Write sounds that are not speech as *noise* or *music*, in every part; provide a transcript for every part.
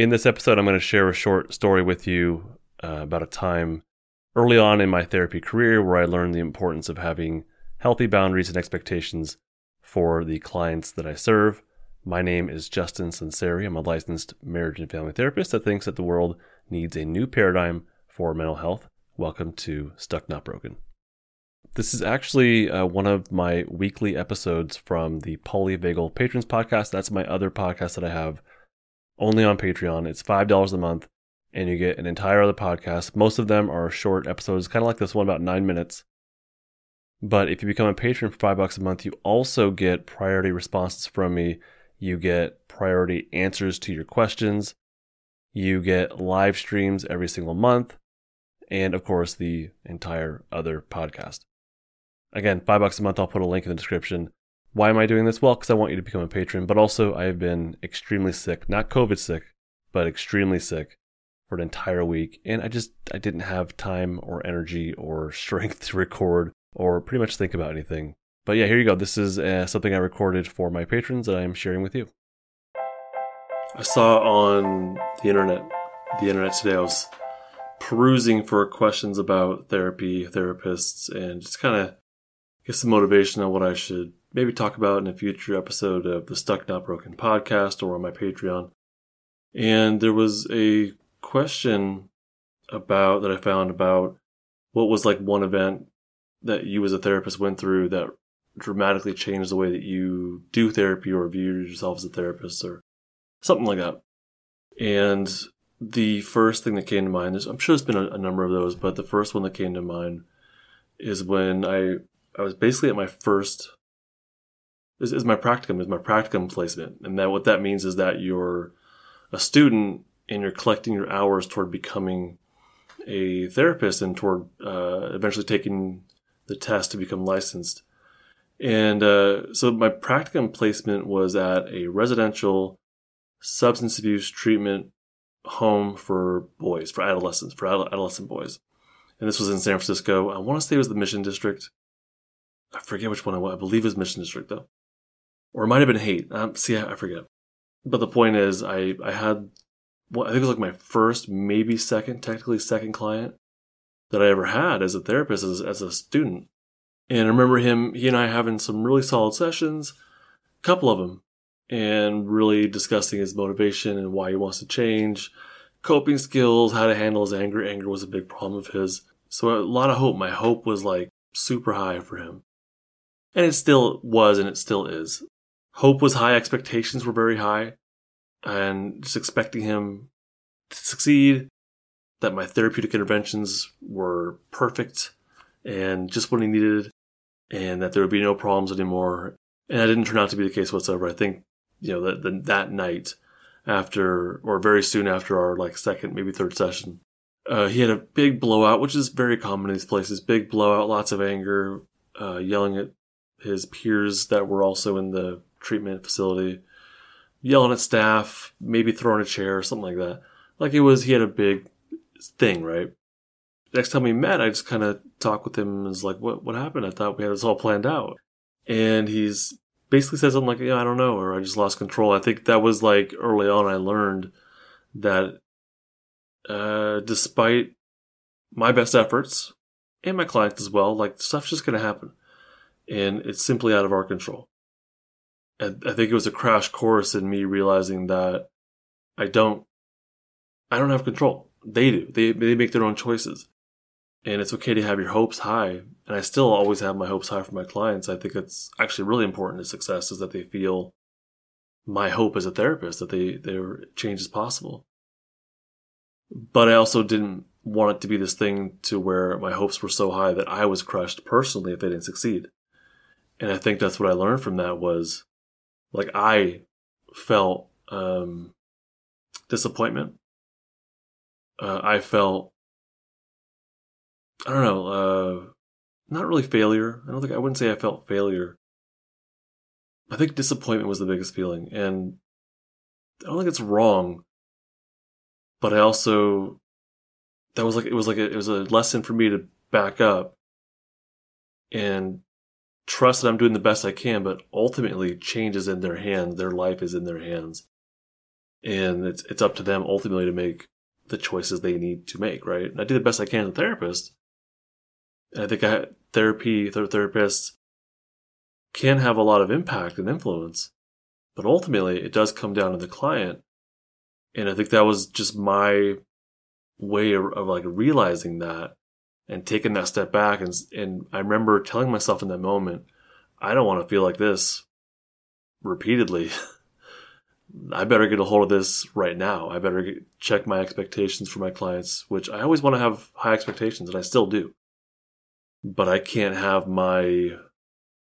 In this episode, I'm going to share a short story with you uh, about a time early on in my therapy career where I learned the importance of having healthy boundaries and expectations for the clients that I serve. My name is Justin Sunseri. I'm a licensed marriage and family therapist that thinks that the world needs a new paradigm for mental health. Welcome to Stuck Not Broken. This is actually uh, one of my weekly episodes from the Polyvagal Patrons podcast. That's my other podcast that I have only on Patreon. It's $5 a month and you get an entire other podcast. Most of them are short episodes, kind of like this one, about nine minutes. But if you become a patron for five bucks a month, you also get priority responses from me. You get priority answers to your questions. You get live streams every single month. And of course, the entire other podcast. Again, five bucks a month. I'll put a link in the description. Why am I doing this? Well, because I want you to become a patron, but also I have been extremely sick, not COVID sick, but extremely sick for an entire week. And I just, I didn't have time or energy or *laughs* strength to record or pretty much think about anything. But yeah, here you go. This is uh, something I recorded for my patrons that I'm sharing with you. I saw on the internet, the internet today, I was perusing for questions about therapy, therapists, and just kind of get some motivation on what I should maybe talk about in a future episode of the Stuck Not Broken podcast or on my Patreon. And there was a question about that I found about what was like one event that you as a therapist went through that dramatically changed the way that you do therapy or view yourself as a therapist or something like that. And the first thing that came to mind is I'm sure there's been a, a number of those, but the first one that came to mind is when I I was basically at my first is, is my practicum is my practicum placement, and that what that means is that you're a student and you're collecting your hours toward becoming a therapist and toward uh, eventually taking the test to become licensed. And uh, so my practicum placement was at a residential substance abuse treatment home for boys, for adolescents, for adolescent boys. And this was in San Francisco. I want to say it was the Mission District. I forget which one I was. I believe it was Mission District though or it might have been Haight. Um, see, I, forget. But the point is, I I had well, I think it was like my first, maybe second, technically second client that I ever had as a therapist as, as a student. And I remember him, he and I having some really solid sessions, a couple of them, and really discussing his motivation and why he wants to change, coping skills, how to handle his anger. Anger was a big problem of his. So a lot of hope. My hope was like super high for him. And it still was and it still is hope was high, expectations were very high, and just expecting him to succeed, that my therapeutic interventions were perfect and just what he needed, and that there would be no problems anymore. And that didn't turn out to be the case whatsoever. I think, you know, that that night after, or very soon after our like second, maybe third session, uh, he had a big blowout, which is very common in these places. Big blowout, lots of anger, uh, yelling at his peers that were also in the treatment facility, yelling at staff, maybe throwing a chair or something like that. Like it was, he had a big thing, right? Next time we met, I just kind of talked with him and was like, what, what happened? I thought we had this all planned out. And he's basically said something like, yeah, I don't know, or I just lost control. I think that was like early on, I learned that, uh, despite my best efforts and my clients as well, like stuff's just going to happen. And it's simply out of our control. I think it was a crash course in me realizing that I don't, I don't have control. They do. They they make their own choices, and it's okay to have your hopes high. And I still always have my hopes high for my clients. I think it's actually really important to success is that they feel my hope as a therapist that they their change is possible. But I also didn't want it to be this thing to where my hopes were so high that I was crushed personally if they didn't succeed. And I think that's what I learned from that was like I felt um, disappointment. Uh, I felt I don't know, uh, not really failure. I don't think I wouldn't say I felt failure. I think disappointment was the biggest feeling, and I don't think it's wrong. But I also that was like it was like a, it was a lesson for me to back up and trust that I'm doing the best I can, but ultimately change is in their hands. Their life is in their hands. and it's it's up to them ultimately to make the choices they need to make, right? And I do the best I can as a therapist. And I think I, therapy, therapists can have a lot of impact and influence, but ultimately it does come down to the client. And I think that was just my way of, of like realizing that and taking that step back. And, and I remember telling myself in that moment, I don't want to feel like this repeatedly. *laughs* I better get a hold of this right now. I better get, check my expectations for my clients, which I always want to have high expectations, and I still do. But I can't have my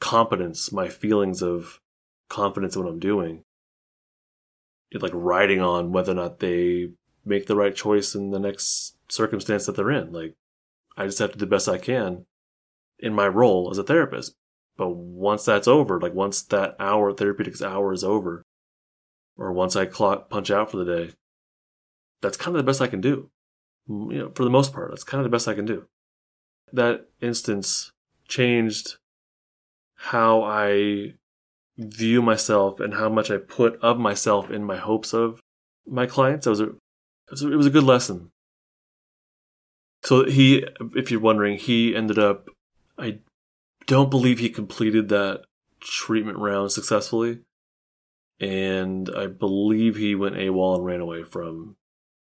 competence, my feelings of confidence in what I'm doing, it like riding on whether or not they make the right choice in the next circumstance that they're in. Like, I just have to do the best I can in my role as a therapist. But once that's over, like once that hour, therapeutics hour is over, or once I clock punch out for the day, that's kind of the best I can do. You know, for the most part, that's kind of the best I can do. That instance changed how I view myself and how much I put of myself in my hopes of my clients. It was a, it was a, it was a good lesson. So he, if you're wondering, he ended up, I don't believe he completed that treatment round successfully and I believe he went AWOL and ran away from,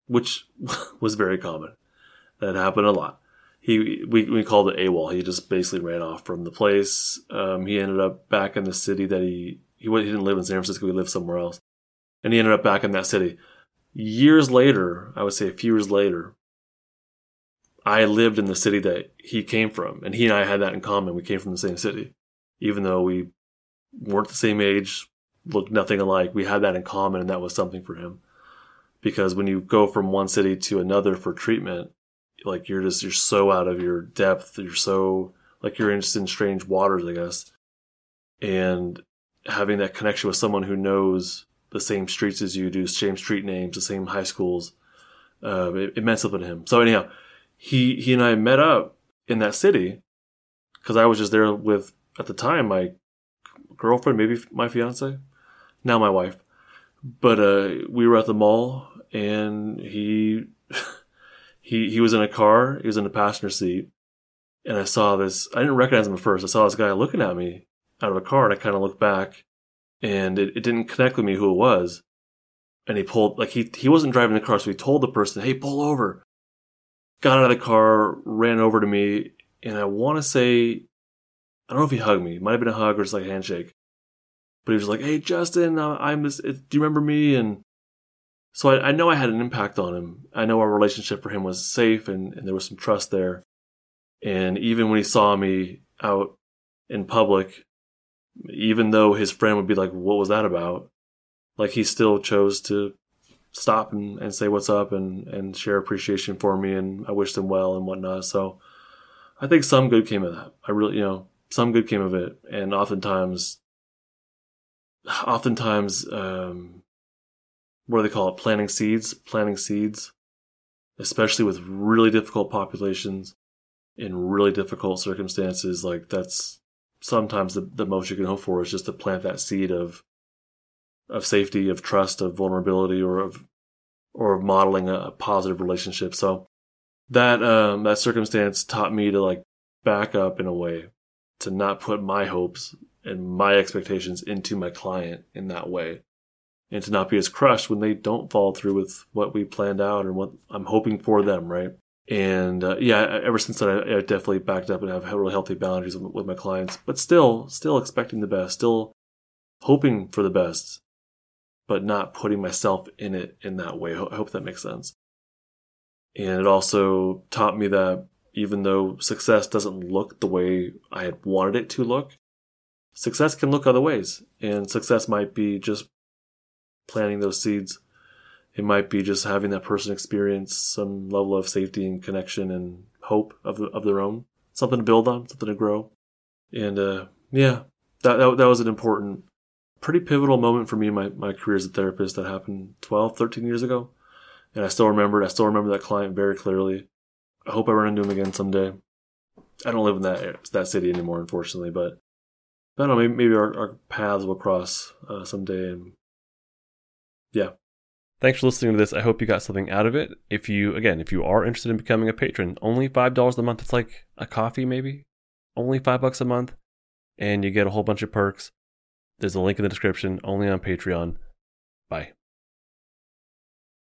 which *laughs* was very common. That happened a lot. He we we called it AWOL. He just basically ran off from the place. Um, he ended up back in the city that he he he didn't live in San Francisco. He lived somewhere else, and he ended up back in that city. Years later, I would say a few years later, I lived in the city that he came from, and he and I had that in common. We came from the same city, even though we weren't the same age, looked nothing alike. We had that in common, and that was something for him. Because when you go from one city to another for treatment, like you're just you're so out of your depth. You're so like you're just in strange waters, I guess. And having that connection with someone who knows the same streets as you do, same street names, the same high schools, uh, it, it meant something to him. So anyhow, he he and I met up in that city because I was just there with at the time my girlfriend, maybe my fiance now my wife. But uh, we were at the mall, and he *laughs* he he was in a car. He was in the passenger seat, and I saw this. I didn't recognize him at first. I saw this guy looking at me out of a car, and I kind of looked back, and it, it didn't connect with me who it was. And he pulled like he he wasn't driving the car, so he told the person, "Hey, pull over." Got out of the car, ran over to me, and I want to say, I don't know if he hugged me. It might have been a hug or just like a handshake but he was like, "Hey, Justin, uh, I'm this. Do you remember me?" And so I, I, know I had an impact on him. I know our relationship for him was safe, and, and there was some trust there. And even when he saw me out in public, even though his friend would be like, "What was that about?" Like he still chose to stop and, and say what's up and and share appreciation for me, and I wish them well and whatnot. So I think some good came of that. I really, you know, some good came of it, and oftentimes oftentimes, um, what do they call it? Planting seeds, planting seeds, especially with really difficult populations in really difficult circumstances. Like that's sometimes the, the most you can hope for is just to plant that seed of, of safety, of trust, of vulnerability, or of, or of modeling a positive relationship. So that, um, that circumstance taught me to like back up in a way to not put my hopes and my expectations into my client in that way and to not be as crushed when they don't follow through with what we planned out and what I'm hoping for them, right? And uh, yeah, ever since then, I, I, definitely backed up and have really healthy boundaries with, with my clients, but still, still expecting the best, still hoping for the best, but not putting myself in it in that way. I hope that makes sense. And it also taught me that even though success doesn't look the way I had wanted it to look, success can look other ways. And success might be just planting those seeds. It might be just having that person experience some level of safety and connection and hope of, of their own. Something to build on, something to grow. And uh, yeah, that, that, that was an important, pretty pivotal moment for me in my, my career as a therapist that happened 12, 13 years ago. And I still remember it. I still remember that client very clearly. I hope I run into him again someday. I don't live in that that city anymore, unfortunately, but I don't know. Maybe, maybe our, our, paths will cross uh, someday. And yeah. Thanks for listening to this. I hope you got something out of it. If you, again, if you are interested in becoming a patron, only $5 a month. It's like a coffee, maybe. Only five bucks a month. And you get a whole bunch of perks. There's a link in the description, only on Patreon. Bye.